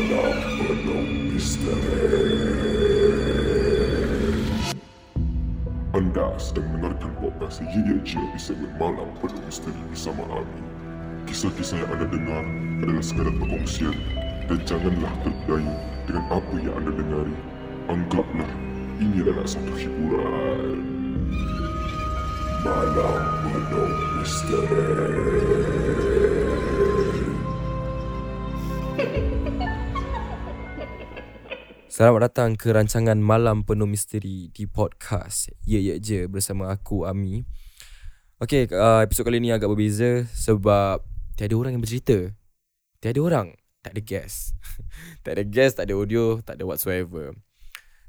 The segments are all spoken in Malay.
Misteri Anda sedang mendengarkan podcast Ye Ye Je di segmen Malam Penuh Misteri bersama Ami. Kisah-kisah yang anda dengar adalah sekadar perkongsian dan janganlah terpedaya dengan apa yang anda dengari. Anggaplah ini adalah satu hiburan. Malam Penuh Misteri. Selamat datang ke rancangan Malam Penuh Misteri di podcast Ye Ye Je bersama aku Ami. Okay, uh, episod kali ni agak berbeza sebab tiada orang yang bercerita. Tiada orang, tak ada guest. tak ada guest, tak ada audio, tak ada whatsoever.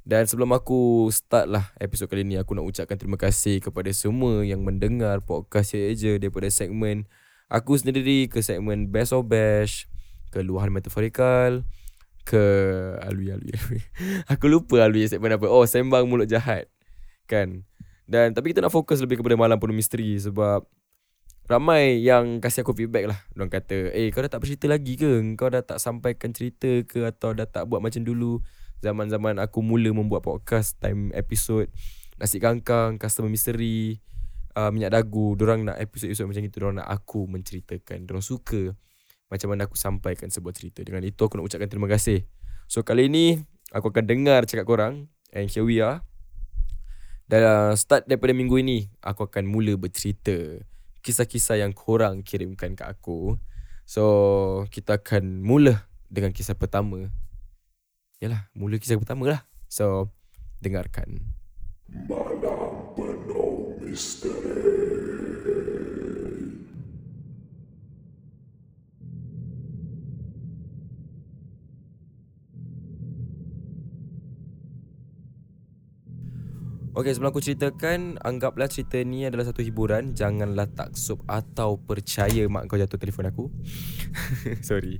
Dan sebelum aku start lah episod kali ni aku nak ucapkan terima kasih kepada semua yang mendengar podcast Ye Ye Je daripada segmen aku sendiri ke segmen Best of Bash, ke luahan metaforikal, ke Alwi Alwi Alwi. Aku lupa Alwi segmen apa. Oh, sembang mulut jahat. Kan? Dan tapi kita nak fokus lebih kepada malam penuh misteri sebab ramai yang kasih aku feedback lah. Diorang kata, "Eh, kau dah tak bercerita lagi ke? Kau dah tak sampaikan cerita ke atau dah tak buat macam dulu zaman-zaman aku mula membuat podcast time episode nasi kangkang, customer misteri, uh, minyak dagu. Diorang nak episod-episod macam itu. Diorang nak aku menceritakan. Diorang suka macam mana aku sampaikan sebuah cerita. Dengan itu aku nak ucapkan terima kasih. So kali ini aku akan dengar cakap korang and here we are. Dan uh, start daripada minggu ini aku akan mula bercerita kisah-kisah yang korang kirimkan ke aku. So kita akan mula dengan kisah pertama. Yalah, mula kisah pertama lah. So dengarkan. Malam penuh misteri. Okey, sebelum aku ceritakan, anggaplah cerita ni adalah satu hiburan. Janganlah taksub atau percaya mak kau jatuh telefon aku. Sorry.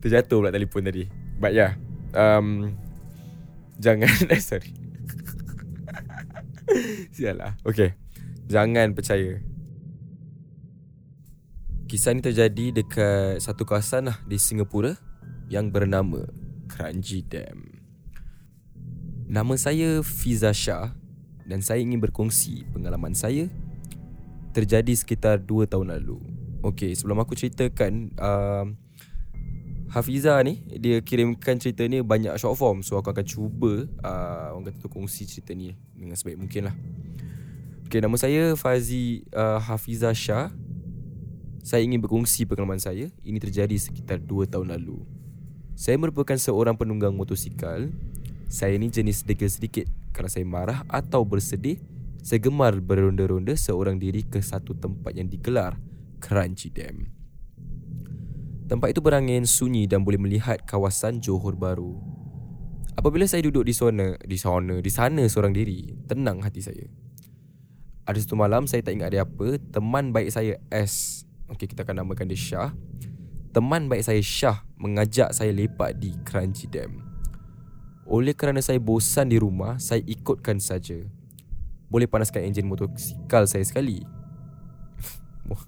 Terjatuh pula telefon tadi. But yeah. Um, jangan, eh sorry. Sialah. Okey. Jangan percaya. Kisah ni terjadi dekat satu kawasan lah di Singapura yang bernama Kranji Dam. Nama saya Fiza Shah dan saya ingin berkongsi pengalaman saya terjadi sekitar 2 tahun lalu. Okey, sebelum aku ceritakan uh, Hafiza ni dia kirimkan cerita ni banyak short form so aku akan cuba uh, orang kata tu kongsi cerita ni dengan sebaik mungkin lah. Okey, nama saya Fazi uh, Hafiza Shah. Saya ingin berkongsi pengalaman saya. Ini terjadi sekitar 2 tahun lalu. Saya merupakan seorang penunggang motosikal. Saya ni jenis degil sedikit kalau saya marah atau bersedih, saya gemar beronda-ronda seorang diri ke satu tempat yang digelar Crunchy Dam. Tempat itu berangin, sunyi dan boleh melihat kawasan Johor Baru. Apabila saya duduk di sana, di sana, di sana seorang diri, tenang hati saya. Ada satu malam saya tak ingat ada apa, teman baik saya S, okey kita akan namakan dia Syah. Teman baik saya Syah mengajak saya lepak di Crunchy Dam. Oleh kerana saya bosan di rumah, saya ikutkan saja. Boleh panaskan enjin motosikal saya sekali.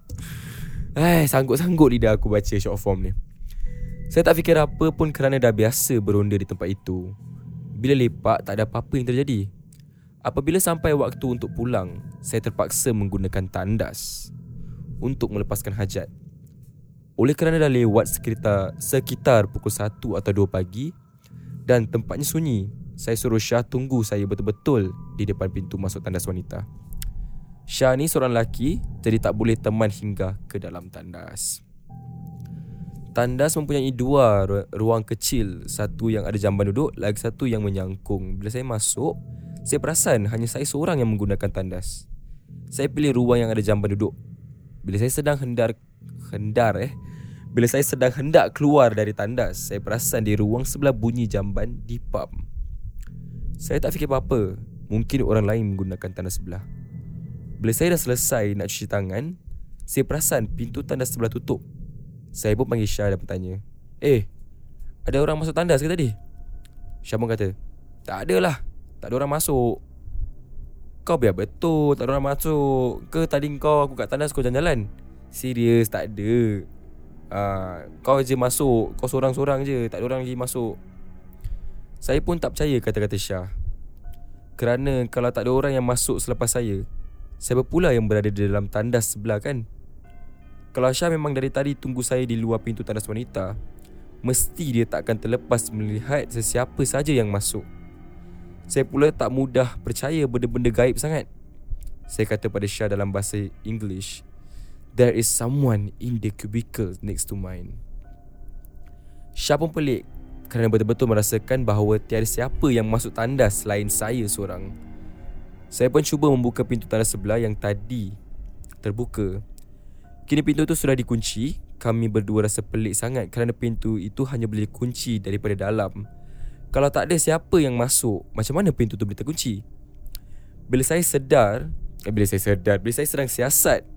Eh, sanggup-sanggup lidah aku baca short form ni. Saya tak fikir apa pun kerana dah biasa beronda di tempat itu. Bila lepak, tak ada apa-apa yang terjadi. Apabila sampai waktu untuk pulang, saya terpaksa menggunakan tandas untuk melepaskan hajat. Oleh kerana dah lewat sekitar, sekitar pukul 1 atau 2 pagi, dan tempatnya sunyi. Saya suruh Syah tunggu saya betul-betul di depan pintu masuk tandas wanita. Syah ni seorang lelaki jadi tak boleh teman hingga ke dalam tandas. Tandas mempunyai dua ruang kecil, satu yang ada jamban duduk, lagi satu yang menyangkung. Bila saya masuk, saya perasan hanya saya seorang yang menggunakan tandas. Saya pilih ruang yang ada jamban duduk. Bila saya sedang hendar hendar eh bila saya sedang hendak keluar dari tandas, saya perasan di ruang sebelah bunyi jamban di pub. Saya tak fikir apa-apa. Mungkin orang lain menggunakan tandas sebelah. Bila saya dah selesai nak cuci tangan, saya perasan pintu tandas sebelah tutup. Saya pun panggil Syah dan bertanya, Eh, ada orang masuk tandas ke tadi? Syah pun kata, Tak ada lah, tak ada orang masuk. Kau biar betul, tak ada orang masuk. Ke tadi kau aku kat tandas kau jalan-jalan? Serius, tak ada. Uh, Kau je masuk Kau seorang-seorang je Tak ada orang lagi masuk. Saya pun tak percaya kata-kata Syah. Kerana kalau tak ada orang yang masuk selepas saya Saya pula yang berada di dalam tandas sebelah kan? Kalau Syah memang dari tadi tunggu saya di luar pintu tandas wanita Mesti dia tak akan terlepas melihat sesiapa saja yang masuk. Saya pula tak mudah percaya benda-benda gaib sangat. Saya kata pada Syah dalam bahasa English There is someone in the cubicle next to mine Syah pun pelik Kerana betul-betul merasakan bahawa tiada siapa yang masuk tandas selain saya seorang Saya pun cuba membuka pintu tandas sebelah yang tadi terbuka Kini pintu itu sudah dikunci kami berdua rasa pelik sangat kerana pintu itu hanya boleh dikunci daripada dalam. Kalau tak ada siapa yang masuk, macam mana pintu itu boleh terkunci? Bila saya sedar, eh, bila saya sedar, bila saya sedang siasat,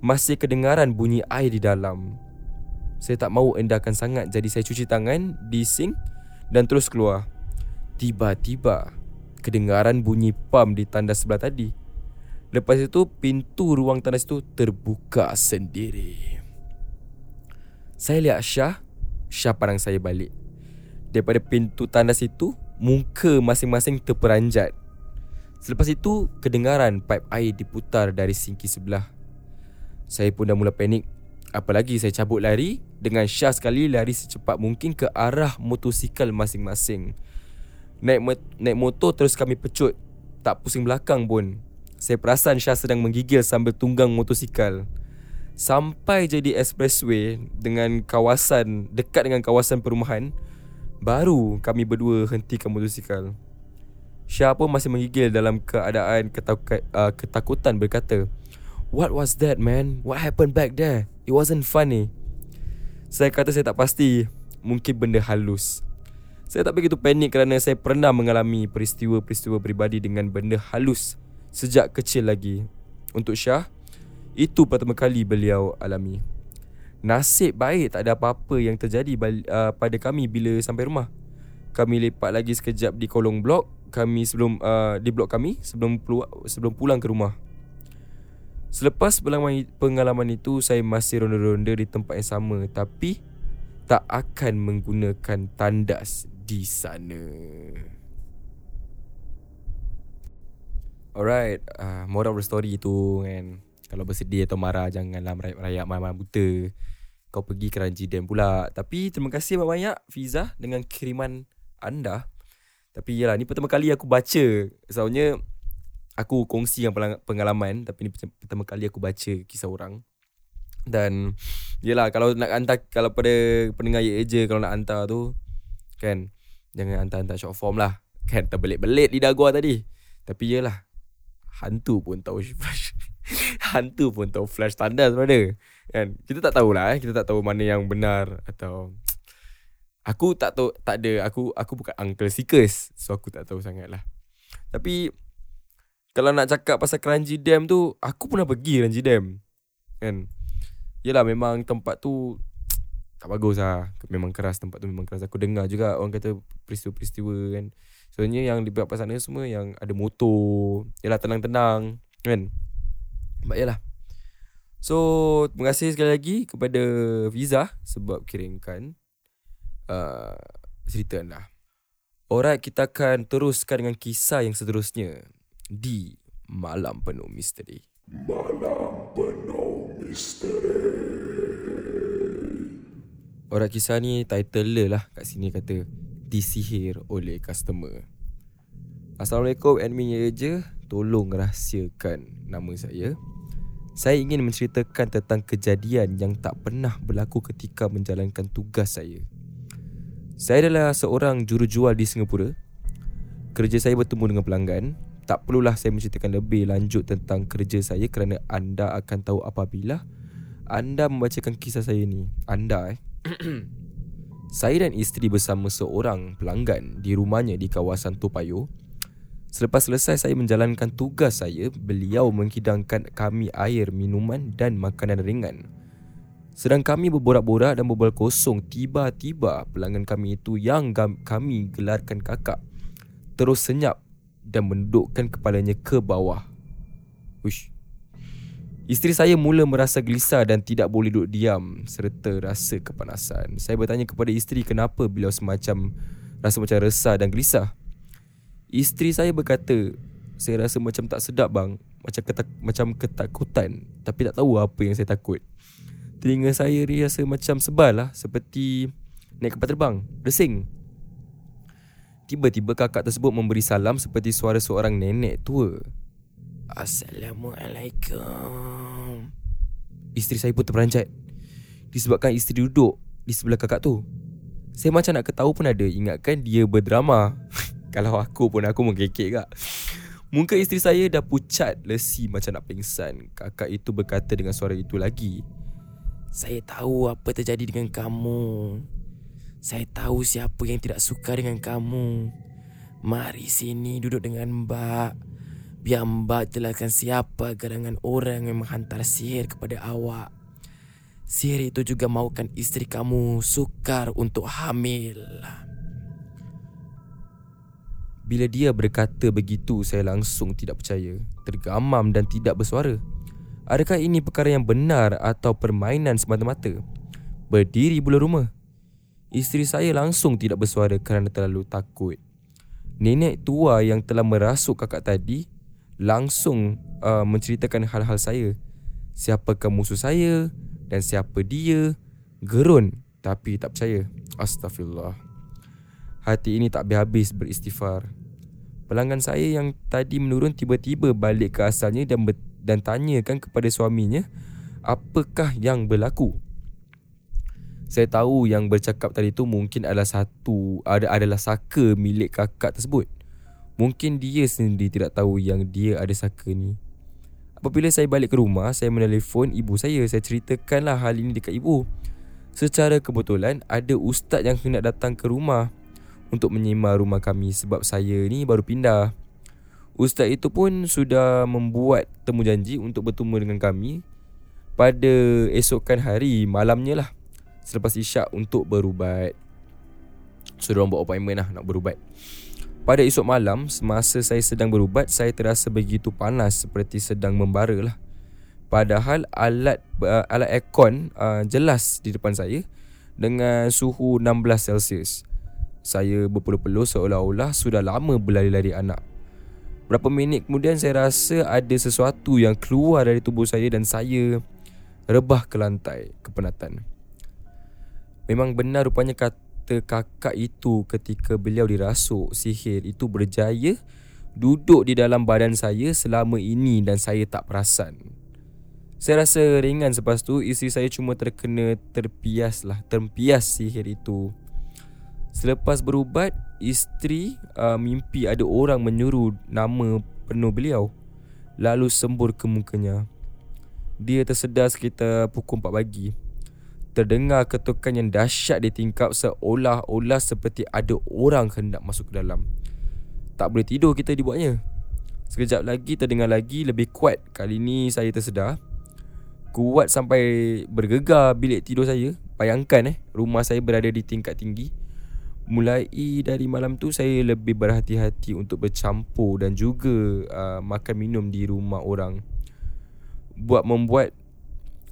masih kedengaran bunyi air di dalam. Saya tak mahu endahkan sangat jadi saya cuci tangan di sink dan terus keluar. Tiba-tiba, kedengaran bunyi pam di tandas sebelah tadi. Lepas itu, pintu ruang tandas itu terbuka sendiri. Saya lihat Syah Syah parang saya balik Daripada pintu tandas itu Muka masing-masing terperanjat Selepas itu Kedengaran pipe air diputar dari sinki sebelah Saya pun dah mula panik. Apalagi saya cabut lari Dengan Syah sekali lari secepat mungkin ke arah motosikal masing-masing. Naik, naik motor terus kami pecut. Tak pusing belakang pun. Saya perasan Syah sedang menggigil sambil tunggang motosikal. Sampai jadi expressway Dengan kawasan Dekat dengan kawasan perumahan Baru kami berdua hentikan motosikal. Syah pun masih menggigil dalam keadaan uh, ketakutan berkata What was that man? What happened back there? It wasn't funny. Saya kata saya tak pasti. Mungkin benda halus. Saya tak begitu panik kerana saya pernah mengalami peristiwa-peristiwa peribadi dengan benda halus Sejak kecil lagi. Untuk Syah itu pertama kali beliau alami. Nasib baik tak ada apa-apa yang terjadi uh, pada kami bila sampai rumah. Kami lepak lagi sekejap di kolong blok. Kami sebelum uh, di blok kami sebelum, sebelum pulang ke rumah Selepas pengalaman itu saya masih ronda-ronda di tempat yang sama Tapi tak akan menggunakan tandas di sana. Alright, uh, moral of the story tu kan. Kalau bersedih atau marah Janganlah merayap malam-malam buta. Kau pergi ke Ranji Dam pula. Tapi terima kasih banyak-banyak Fiza Dengan kiriman anda. Tapi yalah ni pertama kali aku baca. Soalnya Aku kongsi yang pengalaman Tapi ni pertama kali aku baca kisah orang. Dan Yalah kalau nak hantar Kalau pada pendengar ye je Kalau nak hantar tu Kan Jangan hantar-hantar short form lah. Kan terbelit-belit lidah gua tadi. Tapi yalah Hantu pun tahu hantu pun tahu flash tanda sebenarnya kan kita tak tahulah eh kita tak tahu mana yang benar atau aku tak tahu tak ada aku aku bukan uncle seekers so aku tak tahu sangatlah. Tapi kalau nak cakap pasal Kranji Dam tu aku pernah pergi Kranji Dam kan? Yelah memang tempat tu tak bagus lah. Memang keras tempat tu memang keras. Aku dengar juga orang kata peristiwa-peristiwa kan? Sebenarnya yang di beberapa sana semua yang ada motor Yelah tenang-tenang kan? But yalah So terima kasih sekali lagi kepada Visa Sebab kirimkan uh, Cerita anda. Alright kita akan teruskan dengan kisah yang seterusnya Di Malam Penuh Misteri Malam Penuh Misteri Alright kisah ni title lah kat sini kata Disihir oleh customer Assalamualaikum admin ya je Tolong rahsiakan nama saya saya ingin menceritakan tentang kejadian yang tak pernah berlaku ketika menjalankan tugas saya. Saya adalah seorang jurujual di Singapura. Kerja saya bertemu dengan pelanggan. Tak perlulah saya menceritakan lebih lanjut tentang kerja saya kerana anda akan tahu apabila anda membacakan kisah saya ni. Anda eh. saya dan isteri bersama seorang pelanggan di rumahnya di kawasan Topayo Selepas selesai saya menjalankan tugas saya, beliau menghidangkan kami air, minuman dan makanan ringan. Sedang kami berborak-borak dan berbual kosong, tiba-tiba pelanggan kami itu yang kami gelarkan kakak terus senyap dan mendukkan kepalanya ke bawah. Uish. Isteri saya mula merasa gelisah dan tidak boleh duduk diam serta rasa kepanasan. Saya bertanya kepada isteri kenapa beliau semacam rasa macam resah dan gelisah. Isteri saya berkata, saya rasa macam tak sedap bang, macam ketak, macam ketakutan tapi tak tahu apa yang saya takut. Telinga saya rasa macam sebal lah seperti naik kapal terbang, resing. Tiba-tiba kakak tersebut memberi salam seperti suara seorang nenek tua. Assalamualaikum. Isteri saya pun terperanjat. Disebabkan isteri duduk di sebelah kakak tu. Saya macam nak ketahu pun ada ingatkan dia berdrama. Kalau aku pun aku mengkekek kak. Muka isteri saya dah pucat lesi macam nak pingsan. Kakak itu berkata dengan suara itu lagi. Saya tahu apa terjadi dengan kamu. Saya tahu siapa yang tidak suka dengan kamu. Mari sini duduk dengan mbak. Biar mbak jelaskan siapa gerangan orang yang menghantar sihir kepada awak. Sihir itu juga mahukan isteri kamu sukar untuk hamil. Bila dia berkata begitu, saya langsung tidak percaya. Tergamam dan tidak bersuara. Adakah ini perkara yang benar atau permainan semata-mata? Berdiri bulu rumah. Isteri saya langsung tidak bersuara kerana terlalu takut. Nenek tua yang telah merasuk kakak tadi langsung uh, menceritakan hal-hal saya. Siapakah musuh saya dan siapa dia? Gerun tapi tak percaya. Astagfirullah. Hati ini tak habis-habis beristighfar. Pelanggan saya yang tadi menurun tiba-tiba balik ke asalnya dan ber- dan tanyakan kepada suaminya apakah yang berlaku. Saya tahu yang bercakap tadi tu mungkin adalah satu ada adalah saka milik kakak tersebut. Mungkin dia sendiri tidak tahu yang dia ada saka ni. Apabila saya balik ke rumah, saya menelpon ibu saya. Saya ceritakanlah hal ini dekat ibu. Secara kebetulan, ada ustaz yang hendak datang ke rumah untuk menyemar rumah kami sebab saya ni baru pindah. Ustaz itu pun sudah membuat temu janji untuk bertemu dengan kami pada esokan hari malamnya lah selepas isyak untuk berubat. So, diorang buat appointment lah nak berubat. Pada esok malam, semasa saya sedang berubat, saya terasa begitu panas seperti sedang membara lah. Padahal alat uh, alat aircon uh, jelas di depan saya dengan suhu 16 Celsius. Saya berpeluh-peluh seolah-olah sudah lama berlari-lari anak. Berapa minit kemudian saya rasa ada sesuatu yang keluar dari tubuh saya dan saya rebah ke lantai kepenatan. Memang benar rupanya kata kakak itu ketika beliau dirasuk sihir itu berjaya duduk di dalam badan saya selama ini dan saya tak perasan. Saya rasa ringan selepas tu isteri saya cuma terkena terpias lah, terpias sihir itu. Selepas berubat, isteri uh, mimpi ada orang menyuruh nama penuh beliau lalu sembur ke mukanya. Dia tersedar sekitar pukul 4 pagi. Terdengar ketukan yang dahsyat di tingkap seolah-olah seperti ada orang hendak masuk ke dalam. Tak boleh tidur kita dibuatnya. Sekejap lagi terdengar lagi lebih kuat. Kali ini saya tersedar. Kuat sampai bergegar bilik tidur saya. Bayangkan eh, rumah saya berada di tingkat tinggi. Mulai dari malam tu saya lebih berhati-hati untuk bercampur dan juga uh, makan minum di rumah orang. Buat membuat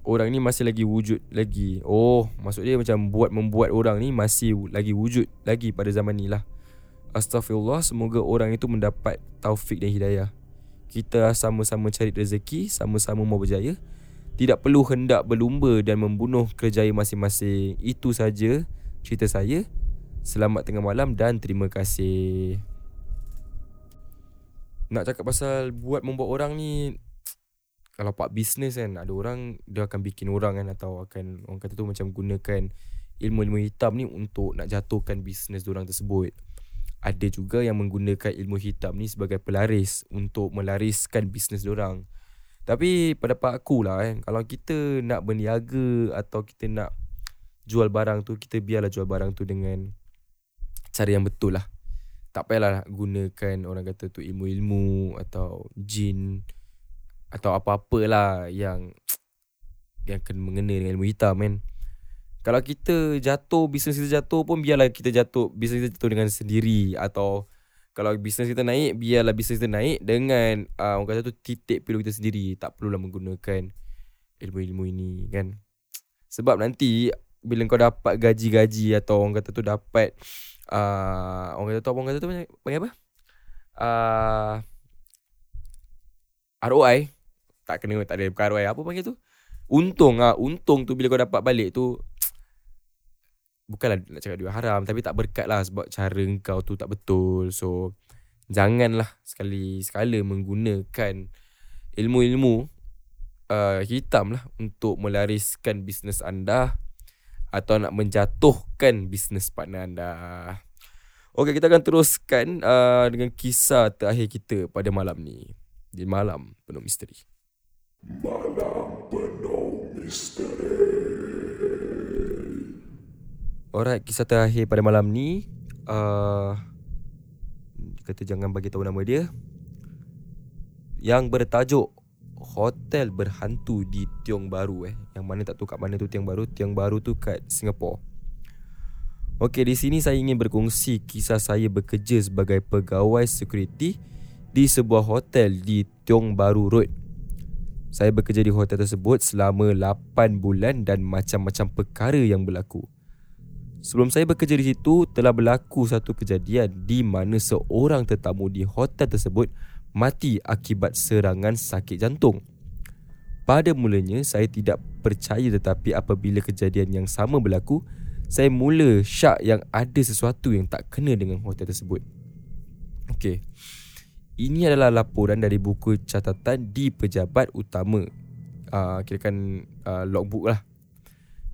orang ni masih lagi wujud lagi. Oh, maksud dia macam buat membuat orang ni masih lagi wujud lagi pada zaman ni lah. Astaghfirullah, semoga orang itu mendapat taufik dan hidayah. Kita sama-sama cari rezeki, sama-sama mau berjaya. Tidak perlu hendak berlumba dan membunuh kerjaya masing-masing. Itu saja cerita saya. Selamat tengah malam dan terima kasih. Nak cakap pasal buat membuat orang ni kalau part bisnes kan ada orang dia akan bikin orang kan atau akan orang kata tu macam gunakan ilmu-ilmu hitam ni untuk nak jatuhkan bisnes orang tersebut. Ada juga yang menggunakan ilmu hitam ni sebagai pelaris untuk melariskan bisnes orang. Tapi pada part aku lah kan, kalau kita nak berniaga atau kita nak jual barang tu, kita biarlah jual barang tu dengan cara yang betul lah. Tak payahlah nak gunakan orang kata tu ilmu-ilmu atau jin atau apa-apalah yang yang kena mengena dengan ilmu hitam kan. Kalau kita jatuh, bisnes kita jatuh pun biarlah kita jatuh, bisnes kita jatuh dengan sendiri atau kalau bisnes kita naik, biarlah bisnes kita naik dengan uh, orang kata tu titik pilu kita sendiri. Tak perlulah menggunakan ilmu-ilmu ini kan. Sebab nanti bila kau dapat gaji-gaji atau orang kata tu dapat uh, orang kata tu orang kata tu panggil apa? Uh, ROI tak kena tak ada ROI apa panggil tu? Untung ah, untung tu bila kau dapat balik tu bukanlah nak cakap dia haram tapi tak berkat lah sebab cara kau tu tak betul. So janganlah sekali sekala menggunakan ilmu-ilmu uh, hitam lah untuk melariskan bisnes anda atau nak menjatuhkan bisnes partner anda. Okey, kita akan teruskan uh, dengan kisah terakhir kita pada malam ni. Di malam penuh misteri. Malam penuh misteri. Alright, kisah terakhir pada malam ni uh, kata jangan bagi tahu nama dia. Yang bertajuk hotel berhantu di Tiong Baru eh. Yang mana tak tahu kat mana tu Tiong Baru. Tiong Baru tu kat Singapore. Okey, di sini saya ingin berkongsi kisah saya bekerja sebagai pegawai security di sebuah hotel di Tiong Baru Road. Saya bekerja di hotel tersebut selama 8 bulan dan macam-macam perkara yang berlaku. Sebelum saya bekerja di situ, telah berlaku satu kejadian di mana seorang tetamu di hotel tersebut mati akibat serangan sakit jantung. Pada mulanya saya tidak percaya tetapi apabila kejadian yang sama berlaku, saya mula syak yang ada sesuatu yang tak kena dengan hotel tersebut. Okey. Ini adalah laporan dari buku catatan di pejabat utama. Uh, kirakan uh, logbook lah.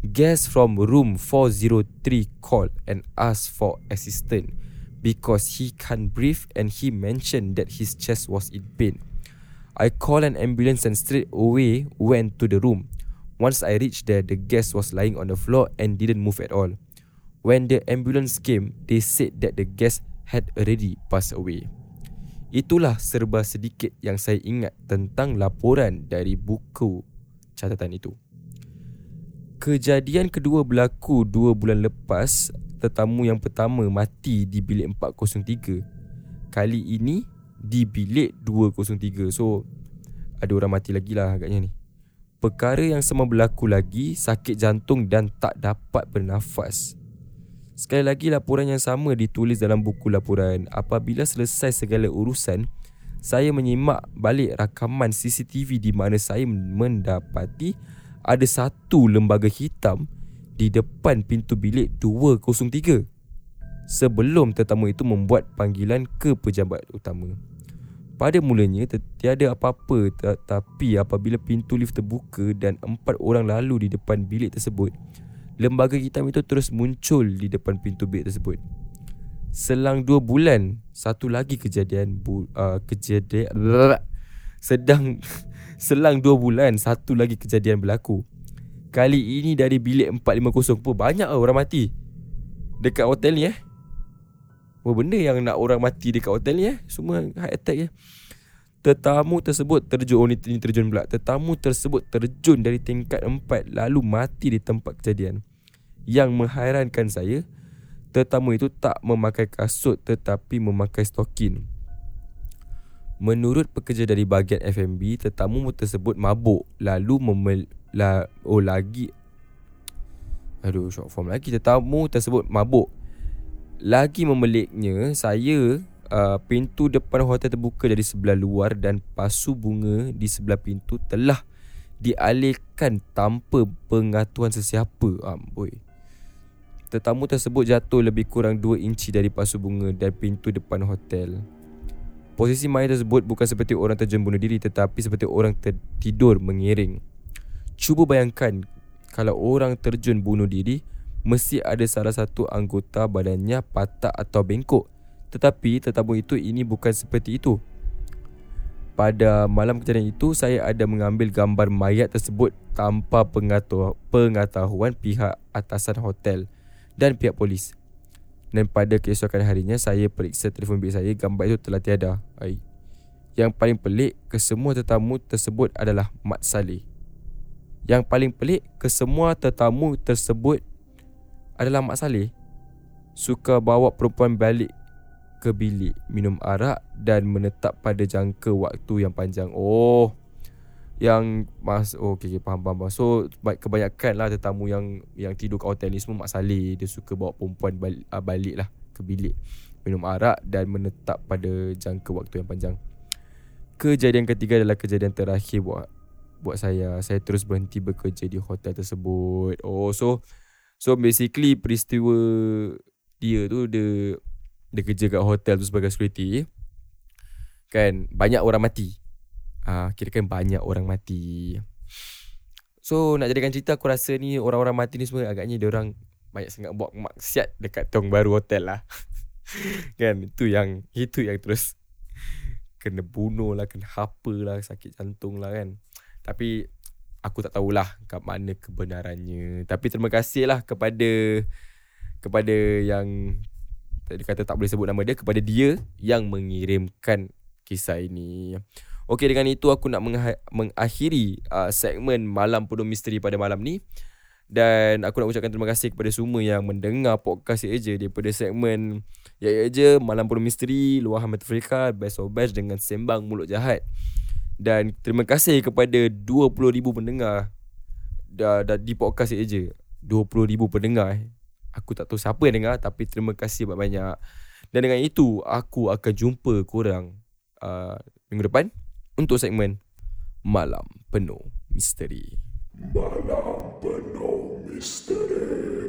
Guest from room 403 called and asked for assistance because he can't breathe and he mentioned that his chest was in pain. I called an ambulance and straight away went to the room. Once I reached there, the guest was lying on the floor and didn't move at all. When the ambulance came, they said that the guest had already passed away. Itulah serba sedikit yang saya ingat tentang laporan dari buku catatan itu. Kejadian kedua berlaku dua bulan lepas tetamu yang pertama mati di bilik 403 Kali ini di bilik 203 So ada orang mati lagi lah agaknya ni. Perkara yang sama berlaku lagi Sakit jantung dan tak dapat bernafas Sekali lagi laporan yang sama ditulis dalam buku laporan Apabila selesai segala urusan Saya menyimak balik rakaman CCTV di mana saya mendapati Ada satu lembaga hitam di depan pintu bilik 203 sebelum tetamu itu membuat panggilan ke pejabat utama. Pada mulanya tiada apa-apa tetapi apabila pintu lift terbuka dan empat orang lalu di depan bilik tersebut, lembaga hitam itu terus muncul di depan pintu bilik tersebut. Selang dua bulan, satu lagi kejadian bu, uh, kejadian sedang selang dua bulan satu lagi kejadian berlaku. Kali ini dari bilik 450 pun banyak lah orang mati Dekat hotel ni eh Apa benda yang nak orang mati dekat hotel ni eh Semua heart attack ya Tetamu tersebut terjun Oh ni terjun pula. Tetamu tersebut terjun dari tingkat 4 Lalu mati di tempat kejadian. Yang menghairankan saya Tetamu itu tak memakai kasut Tetapi memakai stokin. Menurut pekerja dari bahagian F&B Tetamu tersebut mabuk Lalu memel- la oh lagi. Aduh short form lagi. Tetamu tersebut mabuk. Lagi memeliknya saya uh, pintu depan hotel terbuka dari sebelah luar dan pasu bunga di sebelah pintu telah dialihkan tanpa pengatuan sesiapa amboi tetamu tersebut jatuh lebih kurang 2 inci dari pasu bunga dan pintu depan hotel Posisi mayat tersebut bukan seperti orang terjun bunuh diri tetapi seperti orang tertidur mengiring. Cuba bayangkan kalau orang terjun bunuh diri mesti ada salah satu anggota badannya patah atau bengkok. Tetapi tetamu itu ini bukan seperti itu. Pada malam kejadian itu saya ada mengambil gambar mayat tersebut tanpa pengetahuan pihak atasan hotel dan pihak polis. Dan pada keesokan harinya saya periksa telefon bilik saya gambar itu telah tiada. Yang paling pelik kesemua tetamu tersebut adalah Mat Saleh. Yang paling pelik Kesemua tetamu tersebut Adalah Mak Saleh Suka bawa perempuan balik Ke bilik Minum arak Dan menetap pada jangka waktu yang panjang. Oh yang mas oh, okay, okay faham, faham faham. So kebanyakan lah tetamu yang yang tidur kat hotel ni semua Mak Saleh. Dia suka bawa perempuan balik, uh, balik lah ke bilik. Minum arak dan menetap pada jangka waktu yang panjang. Kejadian ketiga adalah kejadian terakhir buat buat saya. Saya terus berhenti bekerja di hotel tersebut. Oh so so basically peristiwa dia tu dia dia kerja kat hotel tu sebagai security kan banyak orang mati uh, kira kan banyak orang mati. So nak jadikan cerita aku rasa ni orang-orang mati ni semua agaknya dia orang banyak sangat buat maksiat dekat tong baru hotel lah. kan itu yang itu yang terus kena bunuh lah, kena hapa lah, sakit jantung lah kan. Tapi aku tak tahulah kat mana kebenarannya. Tapi terima kasih lah kepada kepada yang tadi kata tak boleh sebut nama dia kepada dia yang mengirimkan kisah ini. Okey dengan itu aku nak mengakhiri uh, segmen Malam Penuh Misteri pada malam ni. Dan aku nak ucapkan terima kasih kepada semua yang mendengar podcast Ya Je daripada segmen Ya Ya Je, Malam Penuh Misteri, Luahan Metafrika, Best of Best dengan Sembang Mulut Jahat. Dan terima kasih kepada 20,000 pendengar dah, dah di podcast Ya Je. 20,000 pendengar. Aku tak tahu siapa yang dengar tapi terima kasih banyak-banyak. Dan dengan itu aku akan jumpa korang uh, minggu depan untuk segmen Malam Penuh Misteri. Malam Penuh Misteri.